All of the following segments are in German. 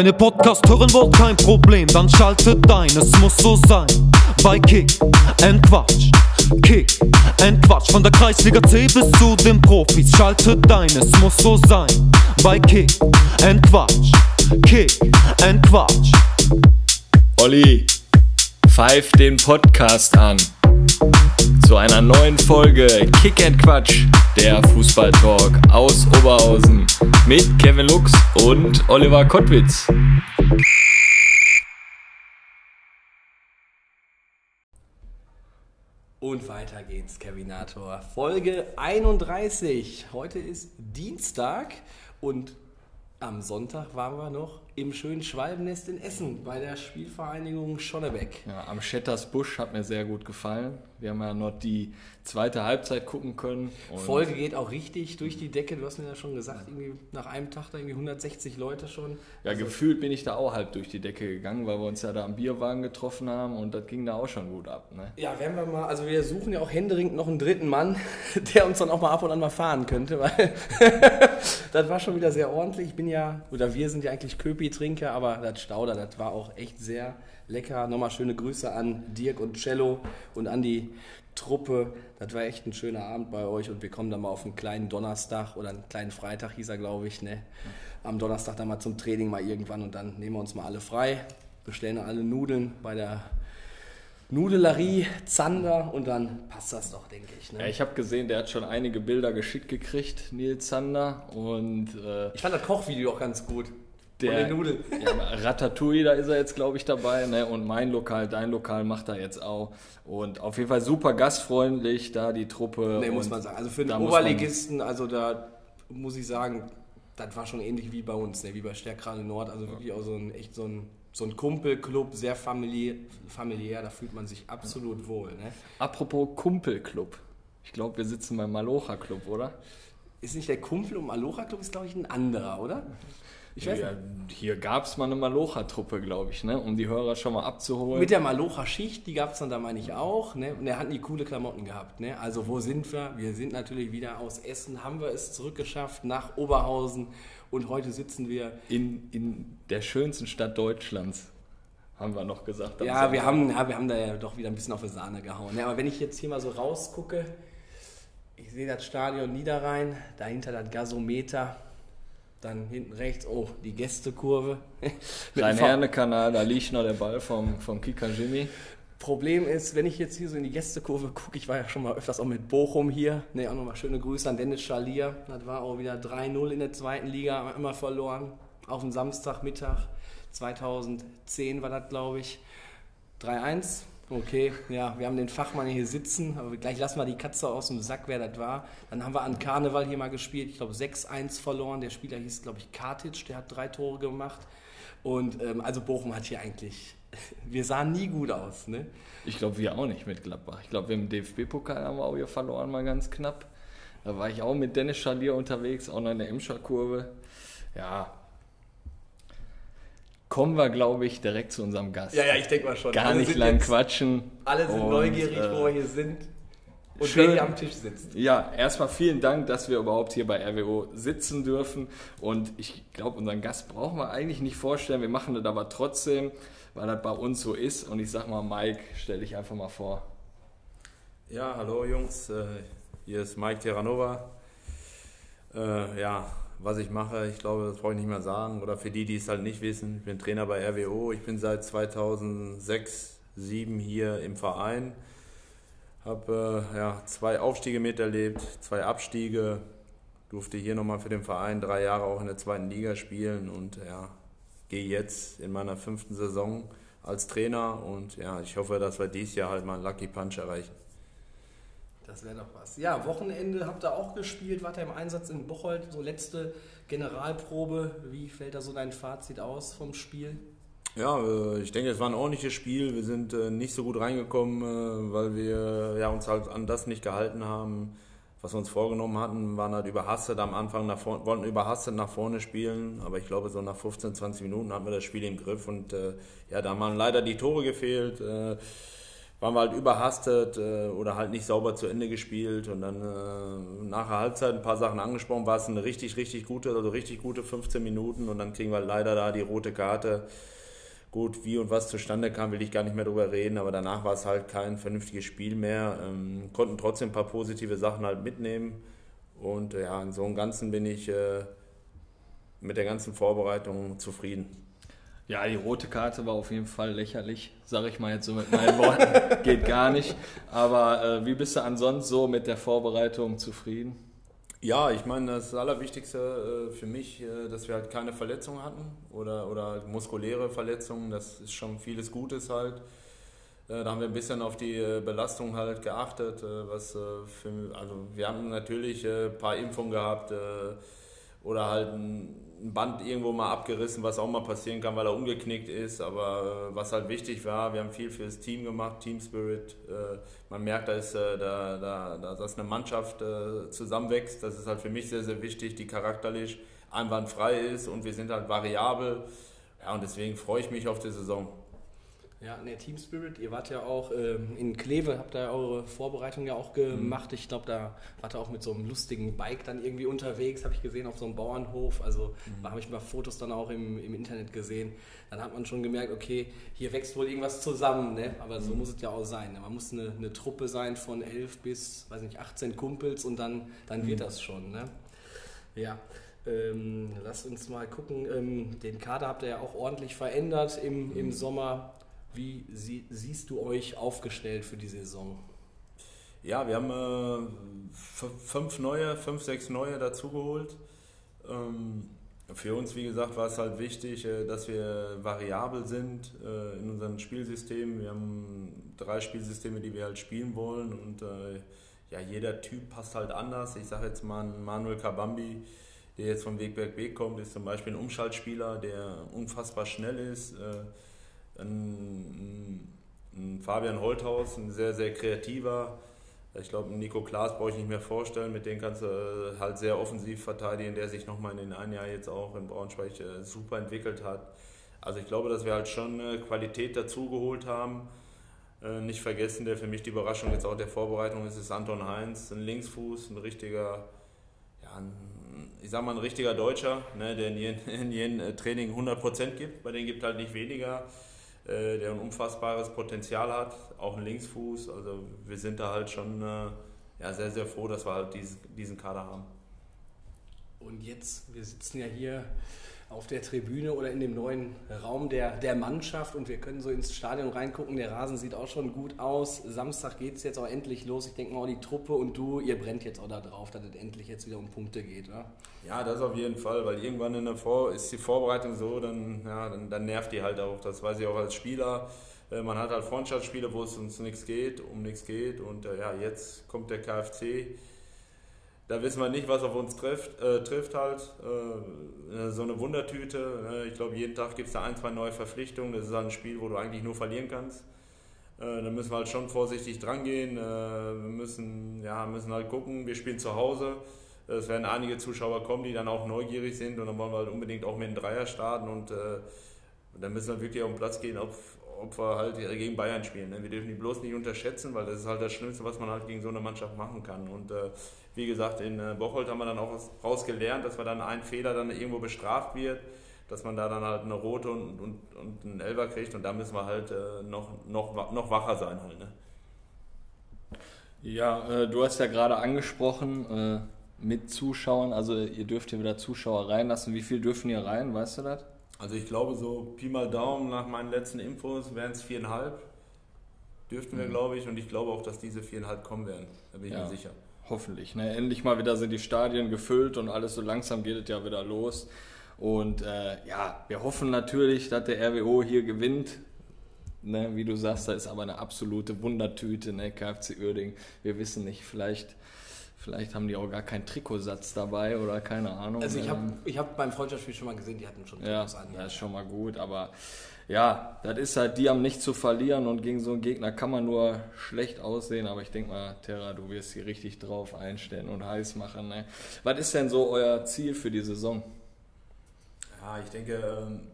Wenn ihr Podcast hören wollt, kein Problem, dann schaltet ein, es muss so sein. Bei Kick and Quatsch, Kick and Quatsch, von der Kreisliga C bis zu den Profis, schaltet ein, es muss so sein. Bei Kick and Quatsch, Kick and Quatsch. Olli, pfeif den Podcast an. Zu einer neuen Folge Kick and Quatsch, der Fußballtalk aus Oberhausen mit Kevin Lux und Oliver Kottwitz. Und weiter geht's, Kevinator. Folge 31. Heute ist Dienstag und am Sonntag waren wir noch im schönen Schwalbennest in Essen bei der Spielvereinigung Schonnebeck. Ja, am Schetters Busch hat mir sehr gut gefallen. Wir haben ja noch die zweite Halbzeit gucken können. Folge geht auch richtig durch die Decke. Du hast mir ja schon gesagt, irgendwie nach einem Tag da irgendwie 160 Leute schon. Ja, also gefühlt bin ich da auch halb durch die Decke gegangen, weil wir uns ja da am Bierwagen getroffen haben und das ging da auch schon gut ab. Ne? Ja, werden wir mal, also wir suchen ja auch händeringend noch einen dritten Mann, der uns dann auch mal ab und an mal fahren könnte, weil das war schon wieder sehr ordentlich. Ich bin ja, oder wir sind ja eigentlich Köpi-Trinker, aber das Stauder, das war auch echt sehr lecker. Nochmal schöne Grüße an Dirk und Cello und an die Truppe. Das war echt ein schöner Abend bei euch und wir kommen dann mal auf einen kleinen Donnerstag oder einen kleinen Freitag, hieß er, glaube ich. Ne? Am Donnerstag dann mal zum Training mal irgendwann und dann nehmen wir uns mal alle frei, bestellen alle Nudeln bei der Nudelerie, Zander und dann passt das doch, denke ich. Ne? Ja, ich habe gesehen, der hat schon einige Bilder geschickt gekriegt, Nils Zander. Und, äh, ich fand das Kochvideo auch ganz gut der Nudeln. Ja, Ratatouille, da ist er jetzt, glaube ich, dabei. Ne? Und mein Lokal, dein Lokal macht er jetzt auch. Und auf jeden Fall super gastfreundlich, da die Truppe. Nee, muss man sagen. Also für den Oberligisten, also da muss ich sagen, das war schon ähnlich wie bei uns, ne? wie bei Stärkrade Nord. Also wirklich auch so ein echt so ein, so ein Kumpelclub, sehr familiär, familiär, da fühlt man sich absolut wohl. Ne? Apropos Kumpelclub. Ich glaube, wir sitzen beim Malocha Club, oder? Ist nicht der Kumpel um Malocha Club, ist glaube ich ein anderer, oder? Ich weiß ja, hier gab es mal eine Malocha-Truppe, glaube ich, ne? um die Hörer schon mal abzuholen. Mit der Malocha-Schicht, die gab es dann da, meine ich, auch. Ne? Und der hatten die coole Klamotten gehabt. Ne? Also wo sind wir? Wir sind natürlich wieder aus Essen, haben wir es zurückgeschafft nach Oberhausen und heute sitzen wir... In, in der schönsten Stadt Deutschlands haben wir noch gesagt. Ja wir, haben, ja, wir haben da ja doch wieder ein bisschen auf die Sahne gehauen. Ja, aber wenn ich jetzt hier mal so rausgucke, ich sehe das Stadion Niederrhein, dahinter das Gasometer dann hinten rechts, oh, die Gästekurve. Rhein-Herne-Kanal, da liegt noch der Ball vom, vom Kika Jimmy. Problem ist, wenn ich jetzt hier so in die Gästekurve gucke, ich war ja schon mal öfters auch mit Bochum hier. Ne, auch nochmal schöne Grüße an Dennis Schalier. Das war auch wieder 3-0 in der zweiten Liga, immer verloren. Auf dem Samstagmittag 2010 war das, glaube ich. 3-1 Okay, ja, wir haben den Fachmann hier sitzen, aber gleich lassen wir die Katze aus dem Sack, wer das war. Dann haben wir an Karneval hier mal gespielt, ich glaube 6-1 verloren. Der Spieler hieß, glaube ich, Kartic, der hat drei Tore gemacht. Und ähm, also Bochum hat hier eigentlich, wir sahen nie gut aus. Ne? Ich glaube, wir auch nicht mit Gladbach. Ich glaube, im DFB-Pokal haben wir auch hier verloren, mal ganz knapp. Da war ich auch mit Dennis Schalier unterwegs, auch noch in der Emscher-Kurve. Ja, kommen wir, glaube ich, direkt zu unserem Gast. Ja, ja, ich denke mal schon. Gar nicht lang quatschen. Alle sind und, neugierig, äh, wo wir hier sind. Und schön, wer hier am Tisch sitzt. Ja, erstmal vielen Dank, dass wir überhaupt hier bei RWO sitzen dürfen. Und ich glaube, unseren Gast brauchen wir eigentlich nicht vorstellen. Wir machen das aber trotzdem, weil das bei uns so ist. Und ich sag mal, Mike, stell dich einfach mal vor. Ja, hallo Jungs. Äh, hier ist Mike Terranova. Äh, ja, was ich mache, ich glaube, das brauche ich nicht mehr sagen. Oder für die, die es halt nicht wissen, ich bin Trainer bei RWO. Ich bin seit 2006, 2007 hier im Verein. Habe äh, ja, zwei Aufstiege miterlebt, zwei Abstiege. Durfte hier nochmal für den Verein drei Jahre auch in der zweiten Liga spielen und ja, gehe jetzt in meiner fünften Saison als Trainer und ja, ich hoffe, dass wir dieses Jahr halt mal einen Lucky Punch erreichen. Das wäre doch was. Ja, Wochenende habt ihr auch gespielt, wart ihr im Einsatz in Bocholt, so letzte Generalprobe. Wie fällt da so dein Fazit aus vom Spiel? Ja, äh, ich denke, es war ein ordentliches Spiel. Wir sind äh, nicht so gut reingekommen, äh, weil wir ja, uns halt an das nicht gehalten haben, was wir uns vorgenommen hatten. Wir waren halt überhastet am Anfang, nach vorne, wollten überhastet nach vorne spielen, aber ich glaube, so nach 15, 20 Minuten hatten wir das Spiel im Griff und ja, da haben leider die Tore gefehlt waren wir halt überhastet äh, oder halt nicht sauber zu Ende gespielt und dann äh, nach der Halbzeit ein paar Sachen angesprochen, war es eine richtig, richtig gute, also richtig gute 15 Minuten und dann kriegen wir leider da die rote Karte. Gut, wie und was zustande kam, will ich gar nicht mehr drüber reden, aber danach war es halt kein vernünftiges Spiel mehr. Ähm, konnten trotzdem ein paar positive Sachen halt mitnehmen und äh, ja, in so einem Ganzen bin ich äh, mit der ganzen Vorbereitung zufrieden. Ja, die rote Karte war auf jeden Fall lächerlich, sage ich mal jetzt so mit meinen Worten. Geht gar nicht. Aber äh, wie bist du ansonsten so mit der Vorbereitung zufrieden? Ja, ich meine, das Allerwichtigste äh, für mich, äh, dass wir halt keine Verletzungen hatten oder, oder muskuläre Verletzungen. Das ist schon vieles Gutes halt. Äh, da haben wir ein bisschen auf die äh, Belastung halt geachtet. Äh, was, für, also wir haben natürlich ein paar Impfungen gehabt oder halt ein ein Band irgendwo mal abgerissen, was auch mal passieren kann, weil er umgeknickt ist. Aber äh, was halt wichtig war, wir haben viel für das Team gemacht, Team Spirit. Äh, man merkt, da ist, äh, da, da, da, dass eine Mannschaft zusammenwächst. Das ist halt für mich sehr, sehr wichtig, die charakterlich einwandfrei ist und wir sind halt variabel. Ja, und deswegen freue ich mich auf die Saison. Ja, ne, Team Spirit, ihr wart ja auch ähm, in Kleve, habt da eure Vorbereitung ja auch gemacht. Mhm. Ich glaube, da wart ihr auch mit so einem lustigen Bike dann irgendwie unterwegs, habe ich gesehen, auf so einem Bauernhof. Also mhm. da habe ich mal Fotos dann auch im, im Internet gesehen. Dann hat man schon gemerkt, okay, hier wächst wohl irgendwas zusammen, ne? aber so mhm. muss es ja auch sein. Ne? Man muss eine, eine, Truppe sein von elf bis, weiß nicht, 18 Kumpels und dann, dann wird mhm. das schon. Ne? Ja. Ähm, lasst uns mal gucken. Ähm, den Kader habt ihr ja auch ordentlich verändert im, im mhm. Sommer. Wie sie, siehst du euch aufgestellt für die Saison? Ja, wir haben äh, fünf neue, fünf, sechs neue dazugeholt. Ähm, für uns, wie gesagt, war es halt wichtig, äh, dass wir variabel sind äh, in unserem Spielsystem. Wir haben drei Spielsysteme, die wir halt spielen wollen und äh, ja, jeder Typ passt halt anders. Ich sage jetzt mal Manuel Kabambi, der jetzt vom Wegberg B kommt, ist zum Beispiel ein Umschaltspieler, der unfassbar schnell ist. Äh, ein, ein Fabian Holthaus, ein sehr, sehr kreativer. Ich glaube, Nico Klaas brauche ich nicht mehr vorstellen. Mit dem kannst du äh, halt sehr offensiv verteidigen, der sich nochmal in den einen Jahr jetzt auch in Braunschweig äh, super entwickelt hat. Also ich glaube, dass wir halt schon Qualität dazugeholt haben. Äh, nicht vergessen, der für mich die Überraschung jetzt auch der Vorbereitung ist, ist Anton Heinz, ein Linksfuß, ein richtiger, ja, ein, ich sag mal ein richtiger Deutscher, ne, der in jedem, in jedem Training 100% gibt. Bei denen gibt halt nicht weniger. Äh, der ein unfassbares Potenzial hat, auch ein Linksfuß. Also wir sind da halt schon äh, ja, sehr, sehr froh, dass wir halt diesen Kader haben. Und jetzt, wir sitzen ja hier auf der Tribüne oder in dem neuen Raum der, der Mannschaft und wir können so ins Stadion reingucken. Der Rasen sieht auch schon gut aus. Samstag geht es jetzt auch endlich los. Ich denke mal, die Truppe und du, ihr brennt jetzt auch da drauf, dass es endlich jetzt wieder um Punkte geht, oder? Ja, das auf jeden Fall, weil irgendwann in der Vor ist die Vorbereitung so, dann, ja, dann, dann nervt die halt auch. Das weiß ich auch als Spieler. Äh, man hat halt Freundschaftsspiele, wo es uns nichts geht, um nichts geht. Und äh, ja, jetzt kommt der KFC da wissen wir nicht, was auf uns trifft, äh, trifft halt. Äh, so eine Wundertüte. Äh, ich glaube, jeden Tag gibt es da ein, zwei neue Verpflichtungen. Das ist halt ein Spiel, wo du eigentlich nur verlieren kannst. Äh, da müssen wir halt schon vorsichtig drangehen. Äh, wir müssen, ja, müssen halt gucken. Wir spielen zu Hause. Es werden einige Zuschauer kommen, die dann auch neugierig sind und dann wollen wir halt unbedingt auch mit einem Dreier starten und äh, dann müssen wir wirklich auf den Platz gehen, ob, ob wir halt gegen Bayern spielen. Ne? Wir dürfen die bloß nicht unterschätzen, weil das ist halt das Schlimmste, was man halt gegen so eine Mannschaft machen kann. Und äh, wie gesagt, in äh, Bocholt haben wir dann auch rausgelernt, dass wir dann ein Fehler dann irgendwo bestraft wird, dass man da dann halt eine rote und, und, und einen Elber kriegt und da müssen wir halt äh, noch, noch, noch wacher sein halt. Ne? Ja, du hast ja gerade angesprochen, mit Zuschauern, also ihr dürft hier wieder Zuschauer reinlassen. Wie viel dürfen ihr rein, weißt du das? Also ich glaube so Pi mal Daumen nach meinen letzten Infos wären es viereinhalb. Dürften wir, mhm. glaube ich, und ich glaube auch, dass diese viereinhalb kommen werden. Da bin ich ja. mir sicher. Hoffentlich. Ne? Endlich mal wieder sind die Stadien gefüllt und alles so langsam geht es ja wieder los. Und äh, ja, wir hoffen natürlich, dass der RWO hier gewinnt. Ne? Wie du sagst, da ist aber eine absolute Wundertüte, ne? KFC Uerding. Wir wissen nicht, vielleicht Vielleicht haben die auch gar keinen Trikotsatz dabei oder keine Ahnung. Also ich habe ähm, ich hab beim Freundschaftsspiel schon mal gesehen, die hatten schon Trikots ja, an. Ja, das ist schon mal gut, aber ja, das ist halt, die haben nicht zu verlieren und gegen so einen Gegner kann man nur schlecht aussehen, aber ich denke mal, Terra, du wirst hier richtig drauf einstellen und heiß machen. Ne? Was ist denn so euer Ziel für die Saison? Ja, ich denke, ähm,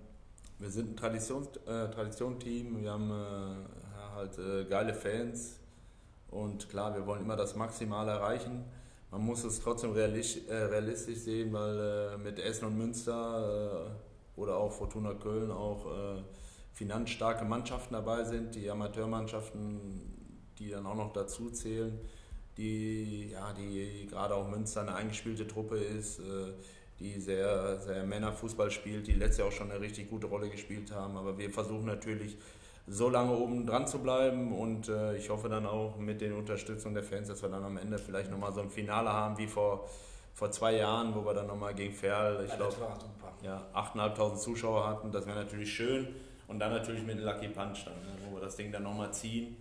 wir sind ein Traditions, äh, Tradition-Team, wir haben, äh, halt äh, geile Fans und klar, wir wollen immer das Maximale erreichen. Man muss es trotzdem realistisch, äh, realistisch sehen, weil äh, mit Essen und Münster äh, oder auch Fortuna Köln auch äh, finanzstarke Mannschaften dabei sind, die Amateurmannschaften, die dann auch noch dazu zählen, die, ja, die gerade auch Münster eine eingespielte Truppe ist, äh, die sehr, sehr Männerfußball spielt, die letztes Jahr auch schon eine richtig gute Rolle gespielt haben. Aber wir versuchen natürlich so lange oben dran zu bleiben und äh, ich hoffe dann auch mit den Unterstützung der Fans, dass wir dann am Ende vielleicht nochmal so ein Finale haben wie vor, vor zwei Jahren, wo wir dann nochmal gegen Ferl, ich glaube, ja, 8.500 Zuschauer hatten. Das wäre natürlich schön und dann natürlich mit dem Lucky Punch dann, ne, wo wir das Ding dann nochmal ziehen.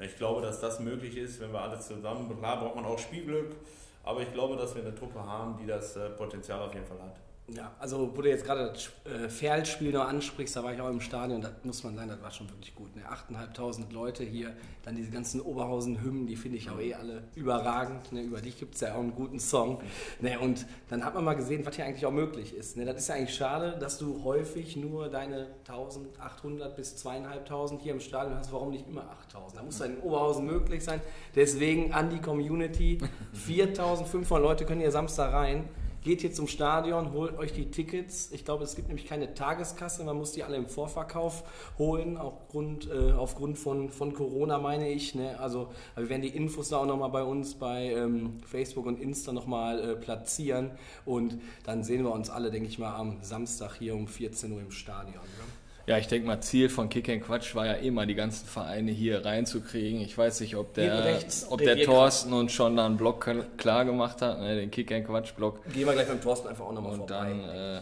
Ich glaube, dass das möglich ist, wenn wir alle zusammen, klar braucht man auch Spielglück, aber ich glaube, dass wir eine Truppe haben, die das äh, Potenzial auf jeden Fall hat. Ja, also wo du jetzt gerade das äh, Ferl-Spiel noch ansprichst, da war ich auch im Stadion, das muss man sagen, das war schon wirklich gut. Ne? 8.500 Leute hier, dann diese ganzen Oberhausen-Hymnen, die finde ich auch eh alle überragend. Ne? Über dich gibt es ja auch einen guten Song. Ne? Und dann hat man mal gesehen, was hier eigentlich auch möglich ist. Ne? Das ist ja eigentlich schade, dass du häufig nur deine 1.800 bis 2.500 hier im Stadion hast. Warum nicht immer 8.000? Da muss ja in Oberhausen möglich sein. Deswegen an die Community, 4.500 Leute können hier Samstag rein. Geht hier zum Stadion, holt euch die Tickets. Ich glaube, es gibt nämlich keine Tageskasse, man muss die alle im Vorverkauf holen, aufgrund, äh, aufgrund von, von Corona, meine ich. Ne? Also wir werden die Infos da auch nochmal bei uns bei ähm, Facebook und Insta nochmal äh, platzieren und dann sehen wir uns alle, denke ich mal, am Samstag hier um 14 Uhr im Stadion. Ne? Ja, ich denke mal, Ziel von Kick and Quatsch war ja immer, die ganzen Vereine hier reinzukriegen. Ich weiß nicht, ob der, rechts, ob der Thorsten uns schon da einen Block klar gemacht hat, ne, den Kick and Quatsch Block. Gehen wir gleich beim Thorsten einfach auch nochmal Und vorbei. dann, äh,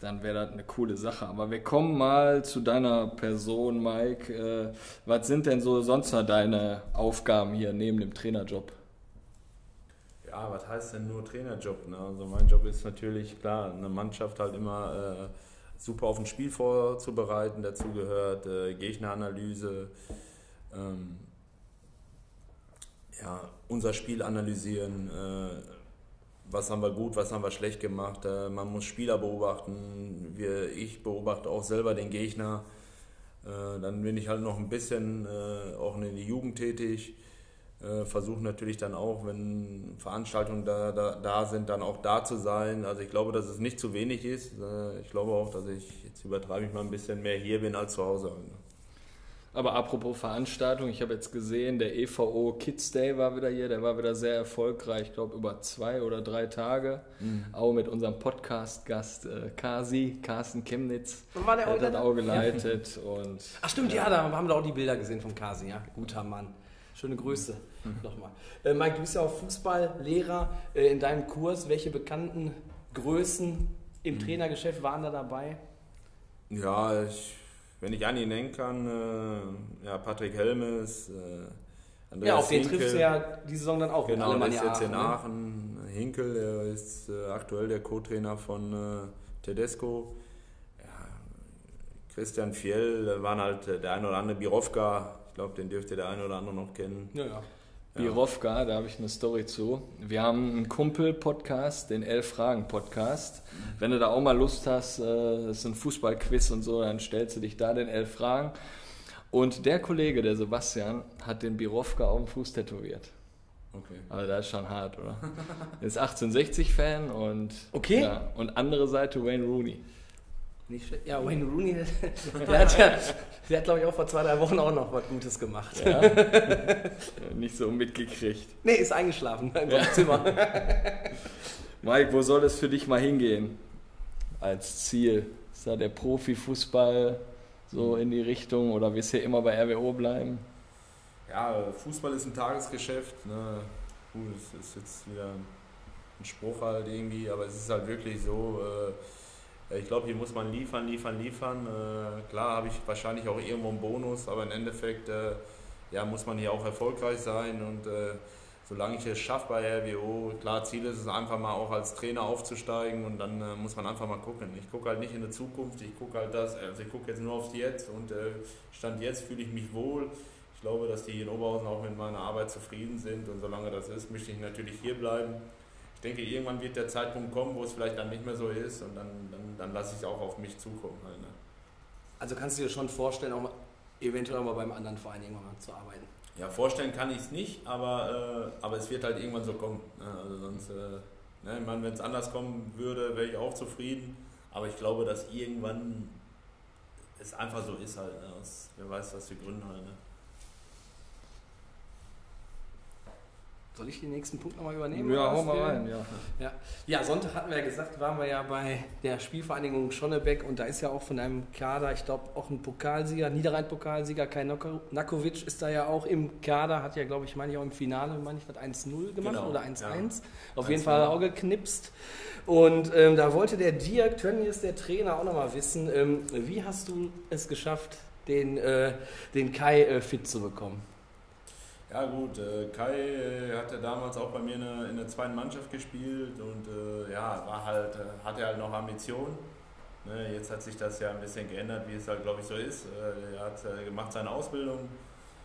dann wäre das eine coole Sache. Aber wir kommen mal zu deiner Person, Mike. Äh, was sind denn so sonst noch deine Aufgaben hier neben dem Trainerjob? Ja, was heißt denn nur Trainerjob? Ne? Also mein Job ist natürlich klar, eine Mannschaft halt immer äh, super auf ein Spiel vorzubereiten. Dazu gehört äh, Gegneranalyse, ähm, ja, unser Spiel analysieren. Äh, was haben wir gut, was haben wir schlecht gemacht. Äh, man muss Spieler beobachten. Wir, ich beobachte auch selber den Gegner. Äh, dann bin ich halt noch ein bisschen äh, auch in der Jugend tätig äh, versuchen natürlich dann auch, wenn Veranstaltungen da, da, da, sind, dann auch da zu sein. Also ich glaube, dass es nicht zu wenig ist. Äh, ich glaube auch, dass ich, jetzt übertreibe ich mal ein bisschen mehr hier bin als zu Hause. Aber apropos Veranstaltung, ich habe jetzt gesehen, der EVO Kids Day war wieder hier, der war wieder sehr erfolgreich, ich glaube über zwei oder drei Tage. Mhm. Auch mit unserem Podcast-Gast äh, Kasi, Carsten Chemnitz. Und war der, der hat das auch geleitet. Ja. Und, Ach stimmt, ja, da haben wir auch die Bilder gesehen von Kasi, ja. Guter Mann. Schöne Grüße nochmal. Äh, Mike, du bist ja auch Fußballlehrer äh, in deinem Kurs. Welche bekannten Größen im mhm. Trainergeschäft waren da dabei? Ja, ich, wenn ich an ihn nennen kann, äh, ja, Patrick Helmes, äh, Andreas Ja, auf den Hinkel. triffst du ja die Saison dann auch. Genau, der ist jetzt in ne? Aachen. Ne? Hinkel, der ist äh, aktuell der Co-Trainer von äh, Tedesco. Christian Fjell, waren halt der ein oder andere Birovka, glaube, den dürfte der eine oder andere noch kennen. Ja, ja. Birovka, da habe ich eine Story zu. Wir haben einen Kumpel-Podcast, den Elf-Fragen-Podcast. Wenn du da auch mal Lust hast, äh, das ist ein Fußballquiz und so, dann stellst du dich da den Elf Fragen. Und der Kollege, der Sebastian, hat den Birovka auf dem Fuß tätowiert. Okay. Also das ist schon hart, oder? Er ist 1860-Fan und, okay. ja, und andere Seite Wayne Rooney. Nicht ja, Wayne Rooney, der hat ja, der hat glaube ich auch vor zwei, drei Wochen auch noch was Gutes gemacht. Ja. Nicht so mitgekriegt. Nee, ist eingeschlafen im ja. Zimmer. Mike, wo soll es für dich mal hingehen als Ziel? Ist da der Profifußball so in die Richtung oder wirst du hier immer bei RWO bleiben? Ja, Fußball ist ein Tagesgeschäft. Ne? Gut, es ist jetzt wieder ein Spruch halt irgendwie, aber es ist halt wirklich so. Äh, ich glaube, hier muss man liefern, liefern, liefern. Äh, klar habe ich wahrscheinlich auch irgendwo einen Bonus, aber im Endeffekt äh, ja, muss man hier auch erfolgreich sein. Und äh, solange ich es schaffe bei RWO, klar, Ziel ist es einfach mal auch als Trainer aufzusteigen und dann äh, muss man einfach mal gucken. Ich gucke halt nicht in die Zukunft, ich gucke halt das, also ich gucke jetzt nur aufs Jetzt und äh, Stand jetzt fühle ich mich wohl. Ich glaube, dass die in Oberhausen auch mit meiner Arbeit zufrieden sind und solange das ist, möchte ich natürlich hier bleiben ich denke, irgendwann wird der Zeitpunkt kommen, wo es vielleicht dann nicht mehr so ist und dann, dann, dann lasse ich es auch auf mich zukommen. Halt, ne? Also kannst du dir schon vorstellen, auch eventuell mal beim anderen Verein irgendwann mal zu arbeiten. Ja, vorstellen kann ich es nicht, aber, äh, aber es wird halt irgendwann so kommen. Ne? Also sonst, äh, ne? ich meine, wenn es anders kommen würde, wäre ich auch zufrieden. Aber ich glaube, dass irgendwann es einfach so ist halt. Ne? Aus, wer weiß, was die Gründe halt. Ne? Soll ich den nächsten Punkt nochmal übernehmen? Ja, hau mal rein, ja. Ja. ja, Sonntag hatten wir ja gesagt, waren wir ja bei der Spielvereinigung Schonnebeck und da ist ja auch von einem Kader, ich glaube auch ein Pokalsieger, Niederrhein-Pokalsieger, Kai Nakovic ist da ja auch im Kader, hat ja glaube ich, meine ich auch im Finale, meine ich, das 1-0 gemacht Genau, oder 1-1. ja. Auf jeden 1-0. Fall auch geknipst. Und ähm, da wollte der Dirk Tönnies, der Trainer, auch nochmal wissen, ähm, wie hast du es geschafft, den, äh, den Kai äh, fit zu bekommen? Ja gut, äh, Kai äh, hatte damals auch bei mir in der, zweiten Mannschaft gespielt und äh, ja, war halt, hatte halt noch Ambitionen. Ne, jetzt hat sich das ja ein bisschen geändert, wie es halt glaube ich so ist. Er hat gemacht seine Ausbildung,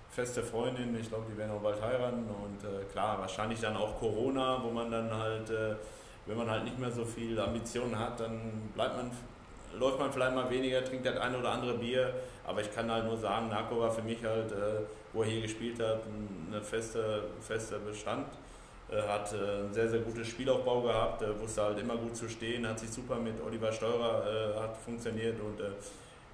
feste Freundin, ich glaube, die werden auch bald heiraten und klar, wahrscheinlich dann auch Corona, wo man dann halt, wenn man halt nicht mehr so viel Ambitionen hat, dann bleibt man, läuft man vielleicht mal weniger, trinkt das eine oder andere Bier, aber ich kann halt nur sagen, Narko war für mich halt, äh, wo er hier gespielt hat, ein feste, fester Bestand. Äh, hat äh, einen sehr, sehr gutes Spielaufbau gehabt, äh, wusste halt immer gut zu stehen, hat sich super mit Oliver Steurer äh, hat funktioniert und äh,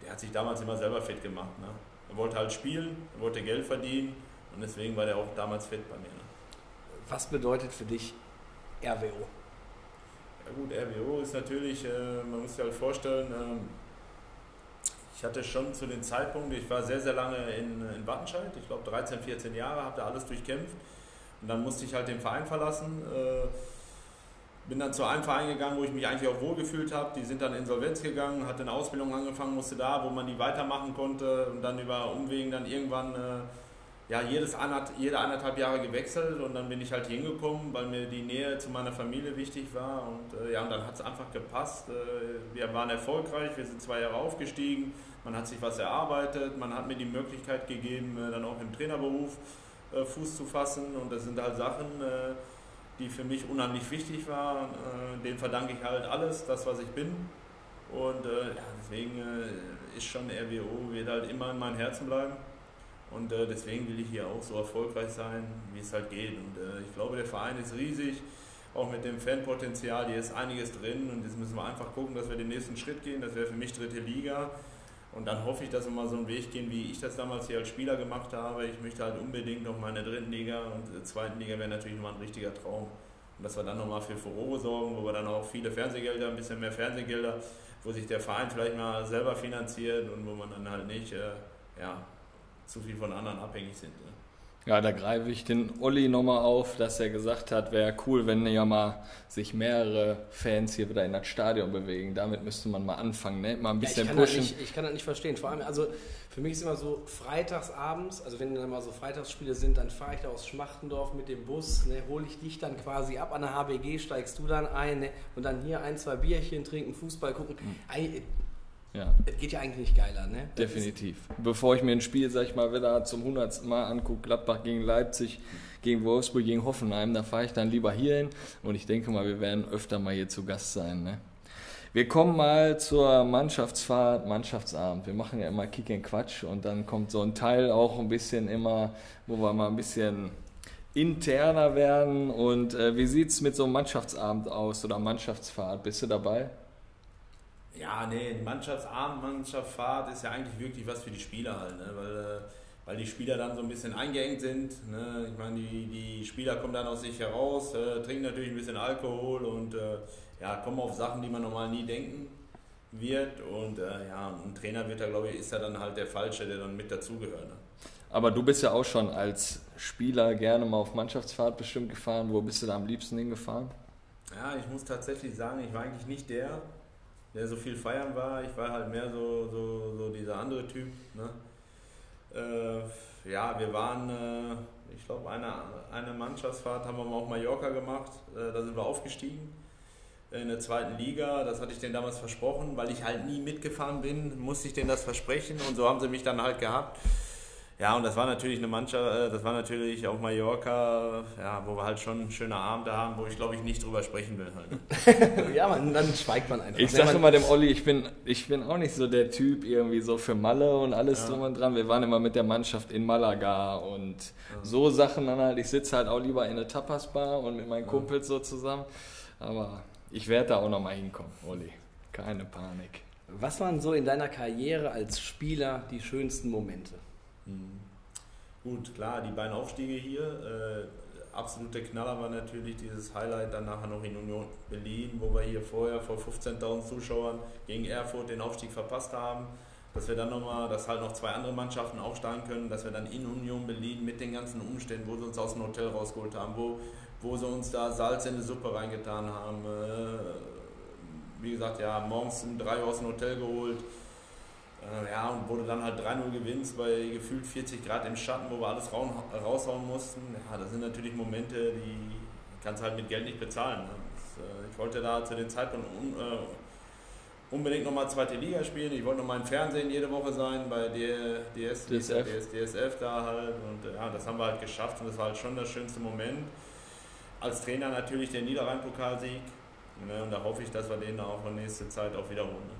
der hat sich damals immer selber fit gemacht. Ne? Er wollte halt spielen, er wollte Geld verdienen und deswegen war der auch damals fit bei mir. Ne? Was bedeutet für dich RWO? Ja gut, RWO ist natürlich, äh, man muss sich halt vorstellen, ähm, ich hatte schon zu dem Zeitpunkt, ich war sehr, sehr lange in, in Wattenscheid, ich glaube 13, 14 Jahre, habe da alles durchkämpft und dann musste ich halt den Verein verlassen. Äh, bin dann zu einem Verein gegangen, wo ich mich eigentlich auch wohlgefühlt habe. Die sind dann in Insolvenz gegangen, hatte eine Ausbildung angefangen, musste da, wo man die weitermachen konnte und dann über Umwegen dann irgendwann äh, ja, jedes anderth, jede anderthalb Jahre gewechselt und dann bin ich halt hingekommen, weil mir die Nähe zu meiner Familie wichtig war und äh, ja, und dann hat es einfach gepasst. Äh, wir waren erfolgreich, wir sind zwei Jahre aufgestiegen, man hat sich was erarbeitet, man hat mir die Möglichkeit gegeben, äh, dann auch im Trainerberuf äh, Fuß zu fassen und das sind halt Sachen, äh, die für mich unheimlich wichtig waren. Denen verdanke ich halt alles, das was ich bin und ja, deswegen ist schon RWO, wird halt immer in meinem Herzen bleiben. Und äh, deswegen will ich hier auch so erfolgreich sein, wie es halt geht. Und äh, ich glaube, der Verein ist riesig, auch mit dem Fanpotenzial, hier ist einiges drin. Und jetzt müssen wir einfach gucken, dass wir den nächsten Schritt gehen. Das wäre für mich dritte Liga. Und dann hoffe ich, dass wir mal so einen Weg gehen, wie ich das damals hier als Spieler gemacht habe. Ich möchte halt unbedingt noch mal in der dritten Liga und der zweiten Liga wäre natürlich nochmal ein richtiger Traum. Und dass wir dann nochmal für Furore sorgen, wo wir dann auch viele Fernsehgelder, ein bisschen mehr Fernsehgelder, wo sich der Verein vielleicht mal selber finanziert und wo man dann halt nicht, äh, ja, zu viel von anderen abhängig sind. Ne? Ja, da greife ich den Olli nochmal auf, dass er gesagt hat, wäre cool, wenn ja mal sich mehrere Fans hier wieder in das Stadion bewegen. Damit müsste man mal anfangen, ne? Mal ein bisschen ja, ich, kann das pushen. nicht, ich kann das nicht verstehen. Vor allem, also für mich ist immer so freitags abends, also wenn dann mal so Freitagsspiele sind, dann fahre ich da aus Schmachtendorf mit dem Bus, ne, hole ich dich dann quasi ab an der HBG, steigst du dann ein ne, und dann hier ein, zwei Bierchen trinken, Fußball gucken. Ei- Ja, Es geht ja eigentlich nicht geiler, ne? Das definitiv. Bevor ich mir ein Spiel, sag ich mal, wieder zum hundertsten Mal angucke, Gladbach gegen Leipzig, gegen Wolfsburg, gegen Hoffenheim, da fahre ich dann lieber hier hin. Und ich denke mal, wir werden öfter mal hier zu Gast sein. Ne? Wir kommen mal zur Mannschaftsfahrt, Mannschaftsabend. Wir machen ja immer Kick and Quatsch und dann kommt so ein Teil auch ein bisschen immer, wo wir mal ein bisschen interner werden. Und äh, wie sieht es mit so einem Mannschaftsabend aus oder Mannschaftsfahrt? Bist du dabei? Ja, nee, Mannschaftsabend, Mannschaftsfahrt ist ja eigentlich wirklich was für die Spieler halt, ne? weil, äh, weil die Spieler dann so ein bisschen eingeengt sind. Ne? Ich meine, die, die Spieler kommen dann aus sich heraus, äh, trinken natürlich ein bisschen Alkohol und äh, ja, kommen auf Sachen, die man normal nie denken wird. Und äh, ja, ein Trainer wird da, glaube ich, ist ja dann halt der Falsche, der dann mit dazugehört. Ne? Aber du bist ja auch schon als Spieler gerne mal auf Mannschaftsfahrt bestimmt gefahren. Wo bist du da am liebsten hingefahren? Ja, ich muss tatsächlich sagen, ich war eigentlich nicht der, der so viel feiern war. Ich war halt mehr so, so, so dieser andere Typ. Ne? Äh, ja, wir waren, äh, ich glaube, eine, eine Mannschaftsfahrt haben wir mal auf Mallorca gemacht. Äh, da sind wir aufgestiegen in der zweiten Liga. Das hatte ich denen damals versprochen, weil ich halt nie mitgefahren bin, musste ich denen das versprechen und so haben sie mich dann halt gehabt. Ja, und das war natürlich eine Mannschaft, äh, das war natürlich auf Mallorca, ja, wo wir halt schon schöne Abende haben, wo ich glaube ich nicht drüber sprechen will. Halt. ja, man, dann schweigt man einfach. Ich sage immer dem Olli, ich bin, ich bin auch nicht so der Typ irgendwie so für Malle und alles ja. drum und dran. Wir waren immer mit der Mannschaft in Malaga und ja. so Sachen dann halt. Ich sitze halt auch lieber in der Tapas-Bar und mit meinen Kumpels so zusammen. Aber ich werde da auch nochmal hinkommen, Olli. Keine Panik. Was waren so in deiner Karriere als Spieler die schönsten Momente? Mhm. Gut, klar, die beiden Aufstiege hier. Äh, absolute Knaller war natürlich dieses Highlight dann nachher noch in Union Berlin, wo wir hier vorher vor 15.000 Zuschauern gegen Erfurt den Aufstieg verpasst haben. Dass wir dann nochmal, dass halt noch zwei andere Mannschaften aufsteigen können, dass wir dann in Union Berlin mit den ganzen Umständen, wo sie uns aus dem Hotel rausgeholt haben, wo, wo sie uns da Salz in die Suppe reingetan haben. Äh, wie gesagt, ja, morgens um drei Uhr aus dem Hotel geholt ja, und du dann halt 3-0 gewinnst bei gefühlt 40 Grad im Schatten, wo wir alles raushauen mussten. Ja, das sind natürlich Momente, die kannst du halt mit Geld nicht bezahlen. Ne? Äh, ich wollte da zu den Zeitpunkt un, äh, unbedingt nochmal zweite Liga spielen. Ich wollte nochmal im Fernsehen jede Woche sein, bei DS, DSF. DS, DSF da halt. Und äh, ja, das haben wir halt geschafft und das war halt schon das schönste Moment. Als Trainer natürlich der Niederrhein-Pokalsieg. Ne? Und da hoffe ich, dass wir den auch in nächster Zeit auch wiederholen.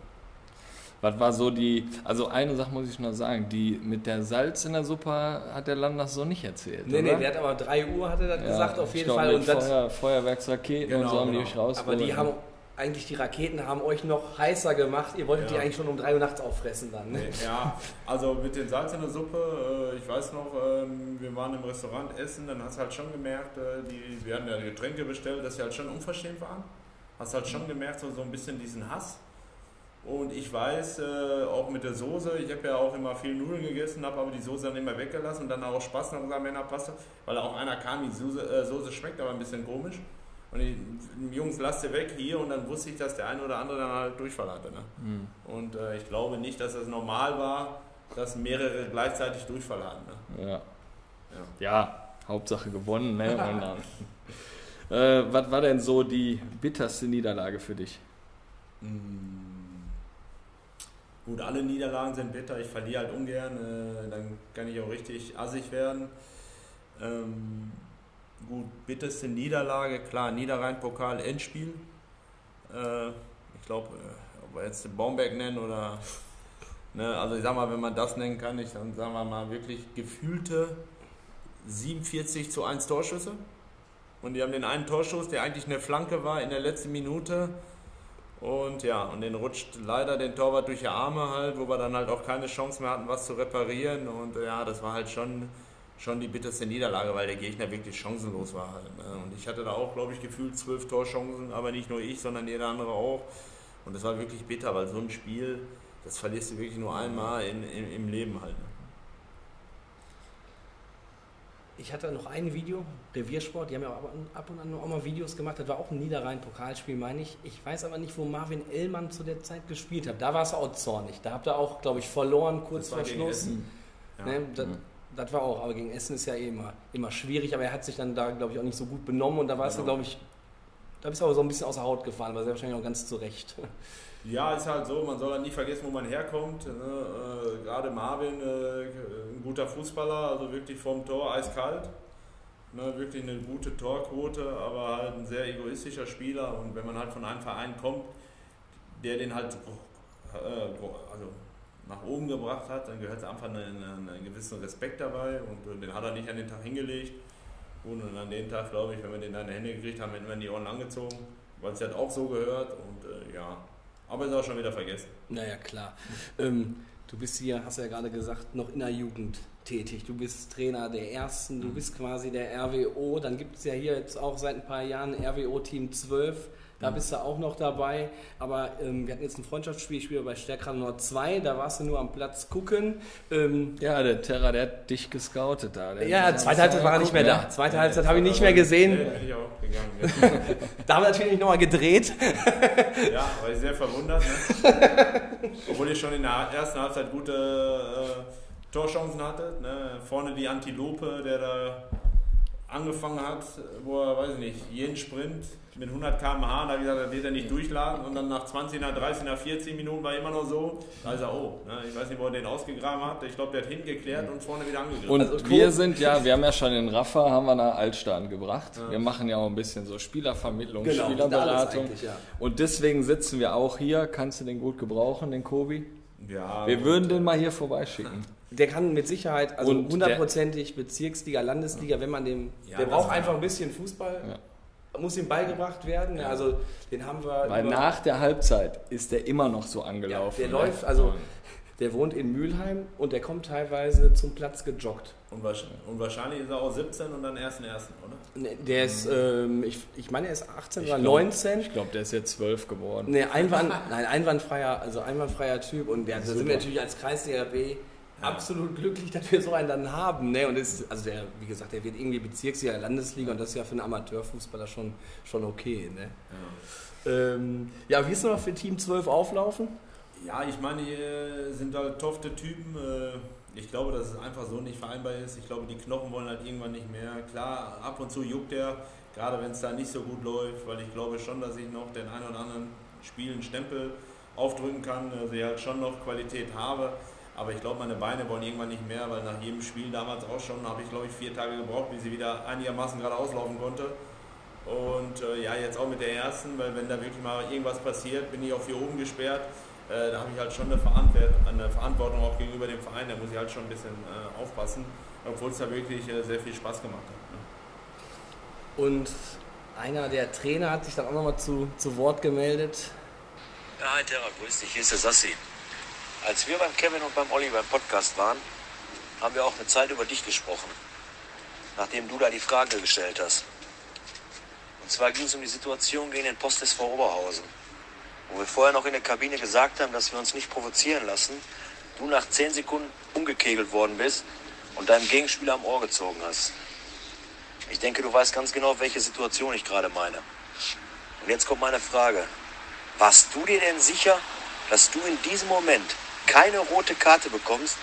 Ne? Was war so die, also eine Sache muss ich noch sagen, die mit der Salz in der Suppe hat der Landers so nicht erzählt. Nee, oder? nee, der hat aber 3 Uhr, hat er das ja, gesagt, auf jeden glaub, Fall. Und Feuer, Feuerwerksraketen genau, und so haben genau. die euch raus. Aber die haben eigentlich die Raketen haben euch noch heißer gemacht. Ihr wolltet ja. die eigentlich schon um 3 Uhr nachts auffressen dann. Ne? Ja, also mit den Salz in der Suppe, äh, ich weiß noch, ähm, wir waren im Restaurant essen, dann hast du halt schon gemerkt, äh, die, wir hatten ja Getränke bestellt, dass sie halt schon unverschämt waren. Hast halt schon gemerkt, so, so ein bisschen diesen Hass. Und ich weiß, äh, auch mit der Soße, ich habe ja auch immer viel Nudeln gegessen, habe aber die Soße dann immer weggelassen und dann auch Spaß noch gesagt, Männer passt weil auch einer kam, die Soße, äh, Soße schmeckt aber ein bisschen komisch. Und die Jungs, lasst ihr weg hier und dann wusste ich, dass der eine oder andere dann halt Durchfall hatte. Ne? Mhm. Und äh, ich glaube nicht, dass das normal war, dass mehrere gleichzeitig Durchfall hatten. Ne? Ja. ja. ja. Hauptsache gewonnen. Ne? dann, äh, was war denn so die bitterste Niederlage für dich? Mhm. Gut, alle Niederlagen sind bitter, ich verliere halt ungern, äh, dann kann ich auch richtig assig werden. Ähm, gut, bitterste Niederlage, klar, Niederrhein-Pokal, Endspiel. Äh, ich glaube, äh, ob wir jetzt den Baumberg nennen oder, ne, also ich sag mal, wenn man das nennen kann, ich dann sagen wir mal wirklich gefühlte 47 zu 1 Torschüsse. Und die haben den einen Torschuss, der eigentlich eine Flanke war, in der letzten Minute und ja, und den rutscht leider den Torwart durch die Arme halt, wo wir dann halt auch keine Chance mehr hatten, was zu reparieren. Und ja, das war halt schon, schon die bitterste Niederlage, weil der Gegner wirklich chancenlos war halt. Ne? Und ich hatte da auch, glaube ich, gefühlt zwölf Torchancen, aber nicht nur ich, sondern jeder andere auch. Und das war wirklich bitter, weil so ein Spiel, das verlierst du wirklich nur einmal in, in im Leben halt. Ne? Ich hatte noch ein Video, Reviersport, die haben ja ab und an auch mal Videos gemacht, das war auch ein Niederrhein-Pokalspiel, meine ich. Ich weiß aber nicht, wo Marvin Ellmann zu der Zeit gespielt hat. Da war es auch zornig. Da habt ihr auch, glaube ich, verloren kurz vor Schluss. Ja. Ne, das, mhm. das, war auch, aber gegen Essen ist ja eh immer, immer schwierig, aber er hat sich dann da, glaube ich, auch nicht so gut benommen und da war es, genau. glaube ich, da bist du aber so ein bisschen außer Haut gefahren, aber sehr wahrscheinlich auch ganz zurecht. Ja, ist halt so, man soll halt nicht vergessen, wo man herkommt. Ne? Äh, Gerade Marvin, äh, ein guter Fußballer, also wirklich vom Tor eiskalt. Ne? Wirklich eine gute Torquote, aber halt ein sehr egoistischer Spieler. Und wenn man halt von einem Verein kommt, der den halt äh, also nach oben gebracht hat, dann gehört einfach einen, einen gewissen Respekt dabei und den hat er nicht an den Tag hingelegt. Und an dem Tag, glaube ich, wenn wir den in deine Hände gekriegt haben, hätten wir die Ohren angezogen, weil es halt auch so gehört. Und äh, ja, aber ist auch schon wieder vergessen. Naja, klar. Ähm, du bist hier, hast ja gerade gesagt, noch in der Jugend tätig. Du bist Trainer der Ersten, du mhm. bist quasi der RWO. Dann gibt es ja hier jetzt auch seit ein paar Jahren RWO Team 12. Da bist du auch noch dabei. Aber ähm, wir hatten jetzt ein Freundschaftsspiel, ich spiele bei Stärkrad Nord 2, da warst du nur am Platz gucken. Ähm, ja, der Terra, der hat dich gescoutet da. Der ja, zweite Halbzeit war er nicht mehr da. Zweite ja, Halbzeit habe ich nicht mehr gesehen. Ja, auch gegangen. da haben wir natürlich nochmal gedreht. ja, war ich sehr verwundert. Ne? Obwohl ich schon in der ersten Halbzeit gute äh, Torchancen hatte. Ne? Vorne die Antilope, der da angefangen hat, wo er, weiß ich nicht, jeden Sprint mit 100 km/h, da habe ich gesagt, da wird er nicht durchladen und dann nach 20, nach 30, nach 40 Minuten war immer noch so, da ist er, oh, ne, ich weiß nicht, wo er den ausgegraben hat, ich glaube, der hat hingeklärt und vorne wieder angegriffen. Und also, wir sind ja, wir haben ja schon den Raffa, haben wir nach Altstein gebracht. Ja. Wir machen ja auch ein bisschen so Spielervermittlung, genau, Spielerberatung. Ja. Und deswegen sitzen wir auch hier. Kannst du den gut gebrauchen, den Kobi? Ja. Wir würden den mal hier vorbeischicken. Der kann mit Sicherheit, also hundertprozentig Bezirksliga, Landesliga, wenn man dem, ja, der braucht einfach ein bisschen Fußball. Ja muss ihm beigebracht werden. Also den haben wir. Weil nach der Halbzeit ist der immer noch so angelaufen. Ja, der ne? läuft, also der wohnt in Mülheim und der kommt teilweise zum Platz gejoggt. Und wahrscheinlich ist er auch 17 und dann erst in ersten, oder? Nee, der ist, ähm, ich, ich meine, er ist 18 ich oder glaub, 19. Ich glaube, der ist jetzt 12 geworden. Nee, Einwand, nein, einwandfreier, also einwandfreier Typ und der, da sind wir natürlich als Kreis DRB absolut glücklich, dass wir so einen dann haben. Ne? Und ist, also der, wie gesagt, der wird irgendwie Bezirksliga, Landesliga und das ist ja für einen Amateurfußballer schon, schon okay. Ne? Ja. Ähm, ja, wie ist noch für Team 12 auflaufen? Ja, ich meine, hier sind halt tofte Typen. Äh, ich glaube, dass es einfach so nicht vereinbar ist. Ich glaube, die Knochen wollen halt irgendwann nicht mehr. Klar, ab und zu juckt er, gerade wenn es da nicht so gut läuft, weil ich glaube schon, dass ich noch den einen oder anderen Spielen Stempel aufdrücken kann, dass ich halt schon noch Qualität habe. Aber ich glaube, meine Beine wollen irgendwann nicht mehr, weil nach jedem Spiel damals auch schon, habe ich glaube ich vier Tage gebraucht, bis sie wieder einigermaßen gerade auslaufen konnte. Und äh, ja, jetzt auch mit der ersten, weil wenn da wirklich mal irgendwas passiert, bin ich auch hier oben gesperrt. Äh, da habe ich halt schon eine, Verantwort eine, Verantwortung auch gegenüber dem Verein, da muss ich halt schon ein bisschen äh, aufpassen, obwohl es da wirklich äh, sehr viel Spaß gemacht hat. Ne? Und einer der Trainer hat sich dann auch nochmal zu, zu Wort gemeldet. Ja, hi Terra, grüß dich, hier ist der Sassi. Als wir beim Kevin und beim Olli beim Podcast waren, haben wir auch eine Zeit über dich gesprochen, nachdem du da die Frage gestellt hast. Und zwar ging es um die Situation gegen den Post SV Oberhausen, wo wir vorher noch in der Kabine gesagt haben, dass wir uns nicht provozieren lassen, du nach 10 Sekunden umgekegelt worden bist und deinem Gegenspieler am Ohr gezogen hast. Ich denke, du weißt ganz genau, welche Situation ich gerade meine. Und jetzt kommt meine Frage. Warst du dir denn sicher, dass du in diesem Moment keine rote Karte bekommst,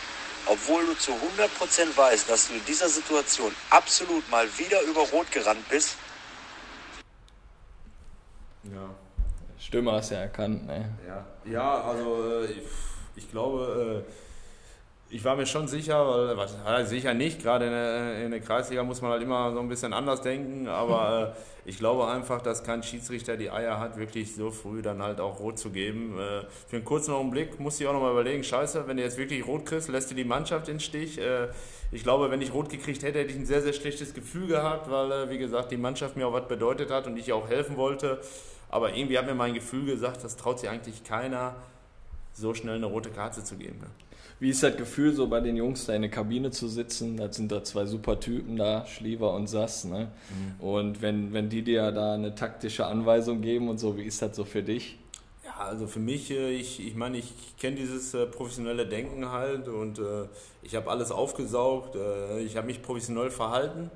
obwohl du zu 100% weißt, dass du in dieser Situation absolut mal wieder über Rot gerannt bist. Ja. Stimme hast du ja erkannt, ne? Ja, ja also äh, ich, ich glaube, äh, ich war mir schon sicher, weil, was, sicher nicht, gerade in der, in der Kreisliga muss man halt immer so ein bisschen anders denken, aber äh, ich glaube einfach, dass kein Schiedsrichter die Eier hat, wirklich so früh dann halt auch rot zu geben. Äh, für einen kurzen Augenblick musste ich auch nochmal überlegen, scheiße, wenn du jetzt wirklich rot kriegst, lässt du die Mannschaft in den Stich. Äh, ich glaube, wenn ich rot gekriegt hätte, hätte ich ein sehr, sehr schlechtes Gefühl gehabt, weil, wie gesagt, die Mannschaft mir auch was bedeutet hat und ich auch helfen wollte. Aber irgendwie hat mir mein Gefühl gesagt, das traut sich eigentlich keiner, so schnell eine rote Karte zu geben. Ne? Wie ist das Gefühl, so bei den Jungs da in der Kabine zu sitzen? Das sind da zwei super Typen da, Schliever und Sass. Ne? Mhm. Und wenn, wenn die dir da eine taktische Anweisung geben und so, wie ist das so für dich? Ja, also für mich, äh, ich, ich meine, ich kenne dieses äh, professionelle Denken halt und äh, ich habe alles aufgesaugt, ich habe mich professionell verhalten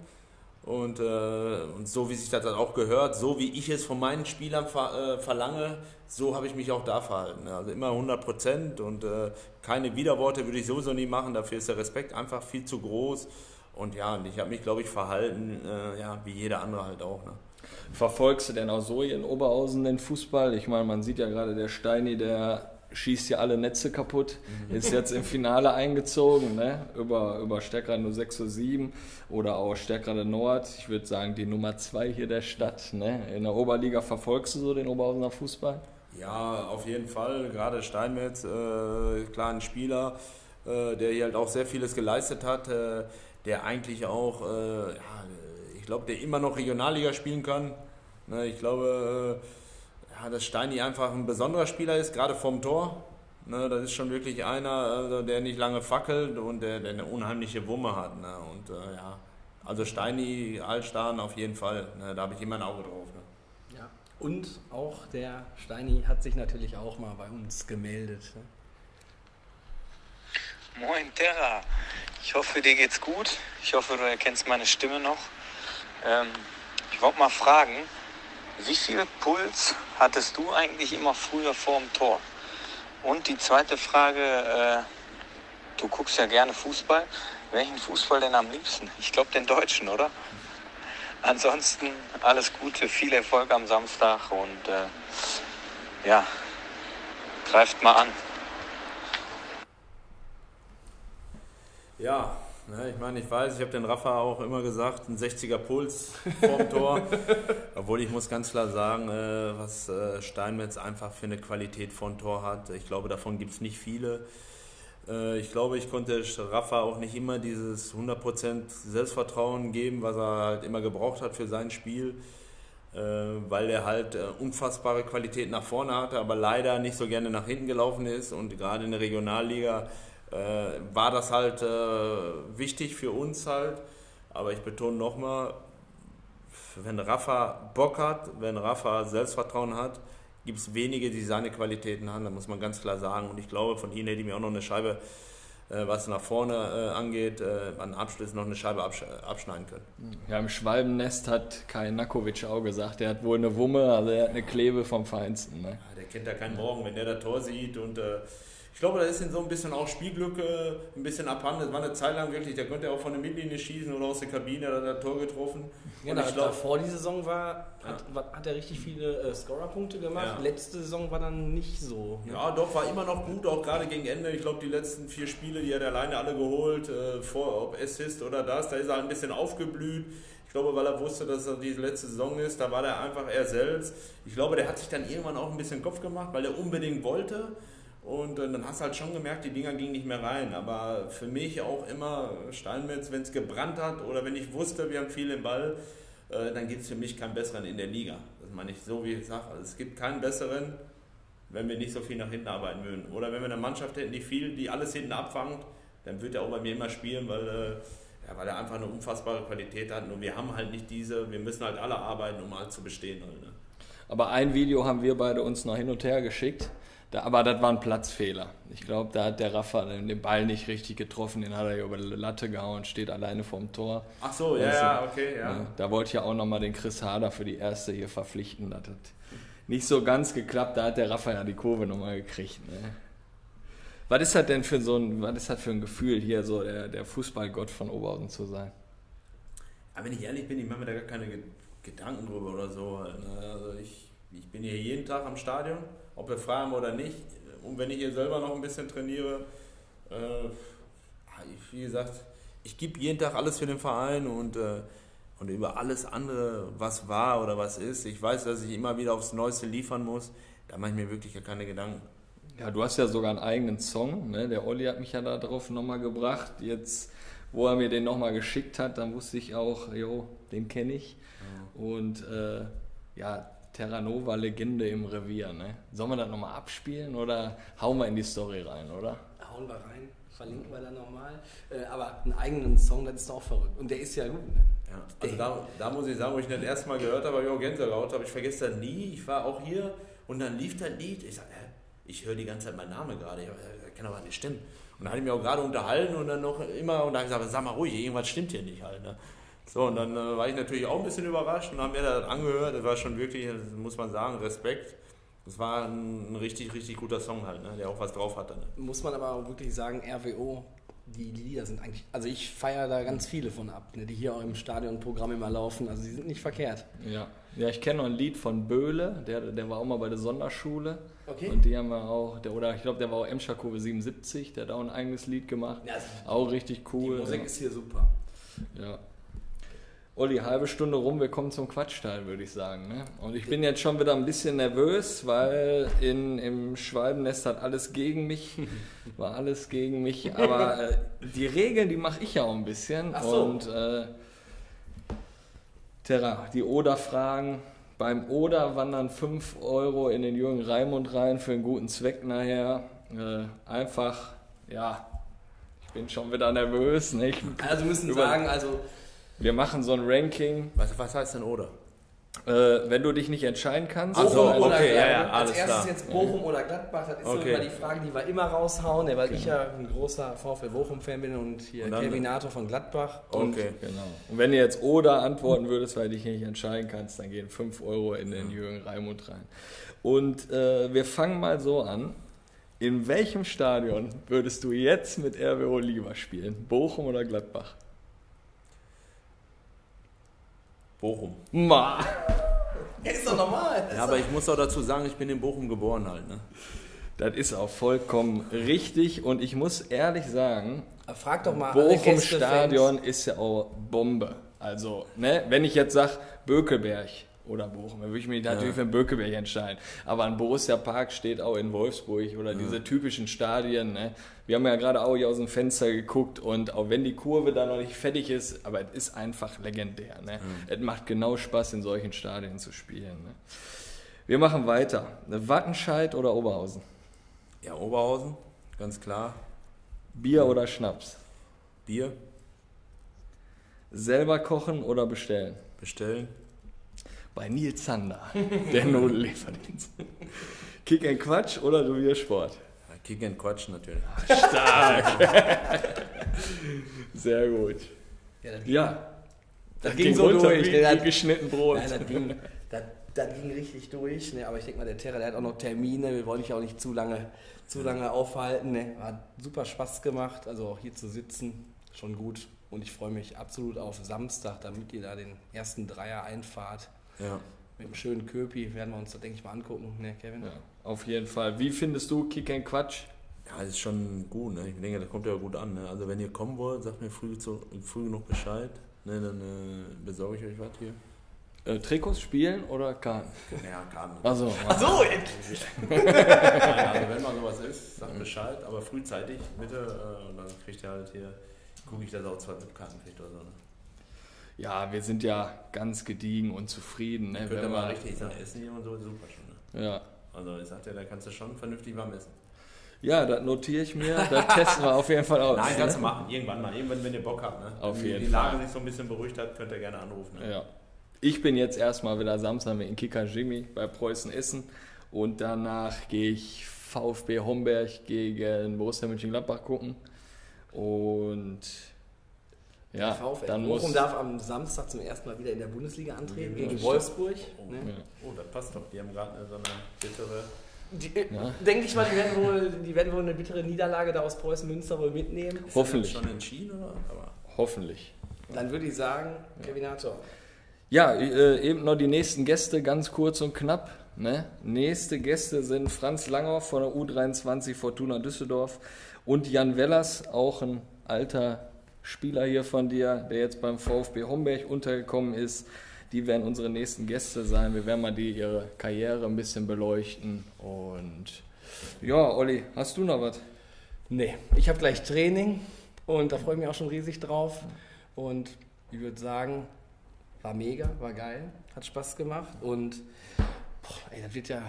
und, und so wie sich das dann auch gehört, so wie ich es von meinen Spielern ver, verlange, so habe ich mich auch da verhalten. Also immer 100 Prozent und äh, keine Widerworte würde ich sowieso nie machen. Dafür ist der Respekt einfach viel zu groß. Und ja, und ich habe mich, glaube ich, verhalten, äh, ja, wie jeder andere halt auch. Ne? Verfolgst du denn auch so in Oberhausen den Fußball? Ich meine, man sieht ja gerade der Steini, der schießt ja alle Netze kaputt, mhm. ist jetzt im Finale eingezogen, ne? über, über Stärkrade 0607 oder auch Stärkrade Nord. Ich würde sagen, die Nummer zwei hier der Stadt. Ne? In der Oberliga verfolgst du so den Oberhausener Fußball? Ja, auf jeden Fall. Gerade Steinmetz, äh, klar ein Spieler, äh, der hier halt auch sehr vieles geleistet hat, äh, der eigentlich auch, äh, ja, ich glaube, der immer noch Regionalliga spielen kann. Ne? Ich glaube, äh, ja, dass Steini einfach ein besonderer Spieler ist, gerade vom Tor. Ne, das ist schon wirklich einer, also der nicht lange fackelt und der, der eine unheimliche Wumme hat. Ne? Und äh, ja, also Steini, Altstahn auf jeden Fall. Ne? Da habe ich immer ein Auge drauf. Ne? Und auch der Steini hat sich natürlich auch mal bei uns gemeldet. Ne? Moin Terra, ich hoffe dir geht's gut. Ich hoffe du erkennst meine Stimme noch. Ähm, ich wollte mal fragen, wie viel Puls hattest du eigentlich immer früher vorm Tor? Und die zweite Frage, äh, du guckst ja gerne Fußball. Welchen Fußball denn am liebsten? Ich glaube den deutschen, oder? Ansonsten alles Gute, viel Erfolg am Samstag und äh, ja, greift mal an. Ja, ne, ich meine, ich weiß, ich habe den Rafa auch immer gesagt, ein 60er Puls vorm Tor. Obwohl ich muss ganz klar sagen, äh, was äh, Steinmetz einfach für eine Qualität von Tor hat. Ich glaube, davon gibt es nicht viele. Äh, ich glaube, ich konnte Rafa auch nicht immer dieses 100% Selbstvertrauen geben, was er halt immer gebraucht hat für sein Spiel, äh, weil er halt äh, unfassbare Qualität nach vorne hatte, aber leider nicht so gerne nach hinten gelaufen ist und gerade in der Regionalliga war das halt wichtig für uns halt. Aber ich betone nochmal, wenn Rafa Bock hat, wenn Rafa Selbstvertrauen hat, gibt es wenige, die seine Qualitäten haben, da muss man ganz klar sagen. Und ich glaube, von ihnen hätte ich mir auch noch eine Scheibe, äh, was nach vorne äh, angeht, äh, an Abschluss noch eine Scheibe absch abschneiden können. Ja, im Schwalbennest hat Kai Nakovic auch gesagt, der hat wohl eine Wumme, also er hat eine Klebe vom Feinsten. Ne? Ja, der kennt ja keinen Morgen, wenn der das Tor sieht und äh, ich glaube, da ist ihm so ein bisschen auch Spielglück äh, ein bisschen abhanden. Das war eine Zeit lang wirklich, der könnte auch von der Mittellinie schießen oder aus der Kabine, da hat er Tor getroffen. Ja, und ich glaube, vor die Saison war, hat, ja. hat er richtig viele äh, Scorer-Punkte gemacht. Ja. Letzte Saison war dann nicht so. Ne? Ja, doch, war immer noch gut, auch gerade gegen Ende. Ich glaube, die letzten vier Spiele, die hat er alleine alle geholt, äh, vor, ob Assist oder das, da ist er ein bisschen aufgeblüht. Ich glaube, weil er wusste, dass er die letzte Saison ist, da war er einfach er selbst. Ich glaube, der hat sich dann irgendwann auch ein bisschen Kopf gemacht, weil er unbedingt wollte. Und äh, dann hast du halt schon gemerkt, die Dinger gingen nicht mehr rein. Aber für mich auch immer Steinmetz, wenn es gebrannt hat oder wenn ich wusste, wir haben viel im Ball, äh, dann gibt es für mich keinen besseren in der Liga. Das meine ich so, wie ich sage. Also es gibt keinen besseren, wenn wir nicht so viel nach hinten arbeiten würden. Oder wenn wir eine Mannschaft hätten, die viel, die alles hinten abfangt, dann wird er auch bei mir immer spielen, weil, äh, ja, weil er einfach eine unfassbare Qualität hat. Und wir haben halt nicht diese, wir müssen halt alle arbeiten, um halt zu bestehen. Halt, ne? Aber ein Video haben wir beide uns noch hin und her geschickt. Da, aber das war ein Platzfehler. Ich glaube, da hat der Rafa den Ball nicht richtig getroffen, den hat er über die Latte gehauen, steht alleine vorm Tor. Ach so, ja, also, ja, okay, ja. Ne, da wollte ich ja auch nochmal den Chris Hader für die erste hier verpflichten. Das hat nicht so ganz geklappt, da hat der Rafa ja die Kurve nochmal gekriegt. Ne? Was ist das denn für so ein, was ist das für ein Gefühl, hier so der, der Fußballgott von Oberhausen zu sein? Aber wenn ich ehrlich bin, ich mache mir da gar keine Gedanken drüber oder so. Ne? Ich, ich bin hier jeden Tag am Stadion ob wir frei haben oder nicht. Und wenn ich hier selber noch ein bisschen trainiere, äh, wie gesagt, ich gebe jeden Tag alles für den Verein und, äh, und über alles andere, was war oder was ist. Ich weiß, dass ich immer wieder aufs Neueste liefern muss. Da mache ich mir wirklich gar keine Gedanken. Ja, du hast ja sogar einen eigenen Song. Ne? Der Olli hat mich ja darauf nochmal gebracht. Jetzt, wo er mir den nochmal geschickt hat, dann wusste ich auch, jo, den kenne ich. Ja. Und äh, ja, Terranova Legende im Revier. Ne? Sollen wir das nochmal abspielen oder hauen wir in die Story rein, oder? Hauen wir rein, verlinken wir dann nochmal. Äh, aber einen eigenen Song, das ist auch verrückt. Und der ist ja gut. Ne? Ja, also da, da, muss ich sagen, wo ich den erste Mal gehört habe, habe ich auch Gänsehaut, aber ich vergesse das nie. Ich war auch hier und dann lief das Lied. Ich sage, ich höre die ganze Zeit meinen Namen gerade. Ich kann aber nicht stimmen. Und da hatte ich mich auch gerade unterhalten und dann noch immer, und dann habe ich gesagt, sag mal ruhig, irgendwas stimmt hier nicht halt. Ne? So, und dann äh, war ich natürlich auch ein bisschen überrascht und haben mir das angehört. Das war schon wirklich, muss man sagen, Respekt. Das war ein, ein richtig, richtig guter Song halt, ne? der auch was drauf hatte. Ne? Muss man aber auch wirklich sagen, RWO, die Lieder sind eigentlich, also ich feiere da ganz viele von ab, ne? die hier auch im Stadionprogramm immer laufen. Also die sind nicht verkehrt. Ja, ja ich kenne noch ein Lied von Böhle, der, der war auch mal bei der Sonderschule. Okay. Und die haben wir auch, der, oder ich glaube, der war auch Emscher Kurve 77, der hat auch ein eigenes Lied gemacht. Ja, auch richtig cool. Die Musik ja. ist hier super. Ja, Olli, halbe Stunde rum, wir kommen zum Quatschteil, würde ich sagen. Ne? Und ich bin jetzt schon wieder ein bisschen nervös, weil in, im Schwalbennest hat alles gegen mich, war alles gegen mich. Aber äh, die Regeln, die mache ich ja auch ein bisschen. Ach so. Und äh, Terra, die Oder-Fragen. Beim Oder wandern 5 Euro in den Jürgen Raimund rein für einen guten Zweck nachher. Äh, einfach, ja, ich bin schon wieder nervös. Ne? also müssen sagen, also wir machen so ein Ranking. Was, was heißt denn oder? Äh, wenn du dich nicht entscheiden kannst. Bochum also, oder okay, ja, ja, Als erstes klar. jetzt Bochum oder Gladbach, das ist okay. so immer die Frage, die wir immer raushauen, weil genau. ich ja ein großer VfL Bochum-Fan bin und hier und Kevin Nato von Gladbach. Und okay, genau. Und wenn du jetzt oder antworten würdest, weil du dich nicht entscheiden kannst, dann gehen 5 Euro in den Jürgen Raimund rein. Und äh, wir fangen mal so an. In welchem Stadion würdest du jetzt mit RWO lieber spielen? Bochum oder Gladbach? Bochum. Ma. Ja, ist doch normal. Ja, aber ich muss auch dazu sagen, ich bin in Bochum geboren halt. Ne? Das ist auch vollkommen richtig und ich muss ehrlich sagen, Frag doch mal Bochum. Stadion ist ja auch Bombe. Also, ne, wenn ich jetzt sage Bökelberg oder Bochum, dann würde ich mich natürlich für den Bökelberg entscheiden. Aber ein Borussia Park steht auch in Wolfsburg oder diese typischen Stadien. Ne? Wir haben ja gerade auch hier aus dem Fenster geguckt und auch wenn die Kurve da noch nicht fertig ist, aber es ist einfach legendär. Ne? Es macht genau Spaß, in solchen Stadien zu spielen. Ne? Wir machen weiter. Wattenscheid oder Oberhausen? Ja, Oberhausen, ganz klar. Bier oder Schnaps? Bier Selber kochen oder bestellen? bestellen. Bei Nils Zander, der Notellieferdienst. Kick and Quatsch oder Reviersport? Ja, Kick and Quatsch natürlich. Sehr gut. Ja, das, Ja, das ging, so runter durch. Wie, das, geschnitten Brot. Nein, das, ging, das, das ging richtig durch. Ne? Aber ich denke mal, der Terra, der hat auch noch Termine. Wir wollen dich auch nicht zu lange, zu lange aufhalten. Ne? Hat super Spaß gemacht. Also auch hier zu sitzen, schon gut. Und ich freue mich absolut auf Samstag, damit ihr da den ersten Dreier einfahrt. Ja. Mit einem schönen Köpi werden wir uns da, denke ich, mal angucken. Ne, Kevin? Ja, auf jeden Fall. Wie findest du Kick and Quatsch? Ja, das ist schon gut. Ne? Ich denke, das kommt ja gut an. Ne? Also wenn ihr kommen wollt, sagt mir früh, zu, früh genug Bescheid. Ne? Dann äh, besorge ich euch was hier. Äh, Trikots spielen oder Karten? Ja, Karten. Also, So, Nein, also wenn mal sowas ist, sagt Bescheid, aber frühzeitig bitte. Äh, und dann kriegt ihr halt hier, gucke ich, dass auch zwei Katen kriegt oder so. Ne? Ja, wir sind ja ganz gediegen und zufrieden. Ne? Könnt ihr Wenn mal richtig sagen, essen hier und so, super schon. Ne? Ja. Also ich sagte, da kannst du schon vernünftig warm essen. ja, das notiere ich mir. Das testen wir auf jeden Fall aus. Nein, ne? kannst du machen. Irgendwann mal. Irgendwann, wenn ihr Bock habt. Ne? Auf wenn jeden die Lage Fall. sich so ein bisschen beruhigt hat, könnt ihr gerne anrufen. Ne? Ja. Ich bin jetzt erstmal wieder Samstag mit in Kicker Jimmy bei Preußen Essen und danach gehe ich VfB Homberg gegen Borussia Mönchengladbach gucken und ja, VfL dann Bochum muss darf am Samstag zum ersten Mal wieder in der Bundesliga antreten Ja, gegen. Wolfsburg. Ne? ja. Oh, das passt doch. Die haben gerade so eine bittere. Die, äh, Ja. Denke ich mal, die werden, wohl, die werden wohl eine bittere Niederlage da aus Preußen Münster wohl mitnehmen. Ist Hoffentlich. schon entschieden oder? Aber hoffentlich. Dann würde ich sagen, Kevinator. Ja, äh, eben noch die nächsten Gäste, ganz kurz und knapp. Ne? Nächste Gäste sind Franz Langer von der U23 Fortuna Düsseldorf und Jan Wellers, auch ein alter Spieler hier von dir, der jetzt beim VfB Homberg untergekommen ist. Die werden unsere nächsten Gäste sein. Wir werden mal die ihre Karriere ein bisschen beleuchten. Und ja, Olli, hast du noch was? Nee, ich habe gleich Training und da freue ich mich auch schon riesig drauf. Und ich würde sagen, war mega, war geil, hat Spaß gemacht und boah, ey, das wird ja,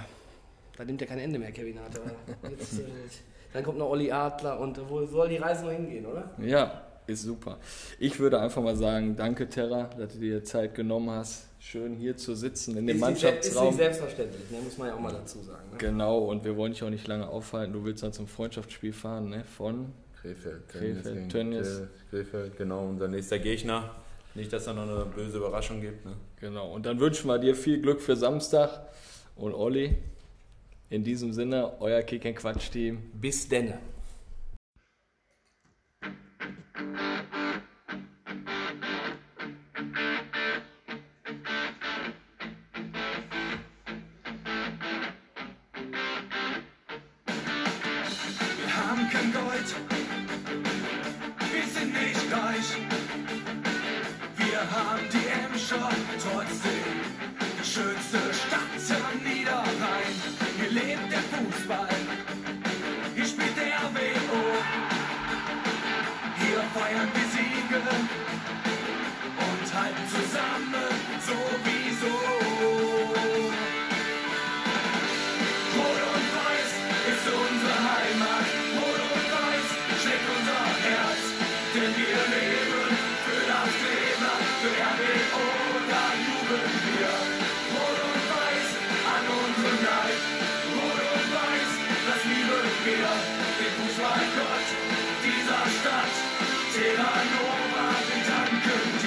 da nimmt ja kein Ende mehr, Kevinator. Jetzt, äh, dann kommt noch Olli Adler und wo soll die Reise noch hingehen, oder? Ja, ist super. Ich würde einfach mal sagen, danke Terra, dass du dir Zeit genommen hast, schön hier zu sitzen in dem Ist se- ist Mannschaftsraum. nicht selbstverständlich, ne? muss man ja auch mal dazu sagen. Ne? Genau, und wir wollen dich auch nicht lange aufhalten. Du willst dann zum Freundschaftsspiel fahren, ne? Von Krefeld. Krefeld, gegen Tönnies. Kre- Krefeld, genau, unser nächster Gegner. Nicht, dass da noch eine böse Überraschung gibt. Ne? genau. Und dann wünschen wir dir viel Glück für Samstag. Und Olli, in diesem Sinne, euer Kick and Quatsch Team. Bis denne. Thank you. Terra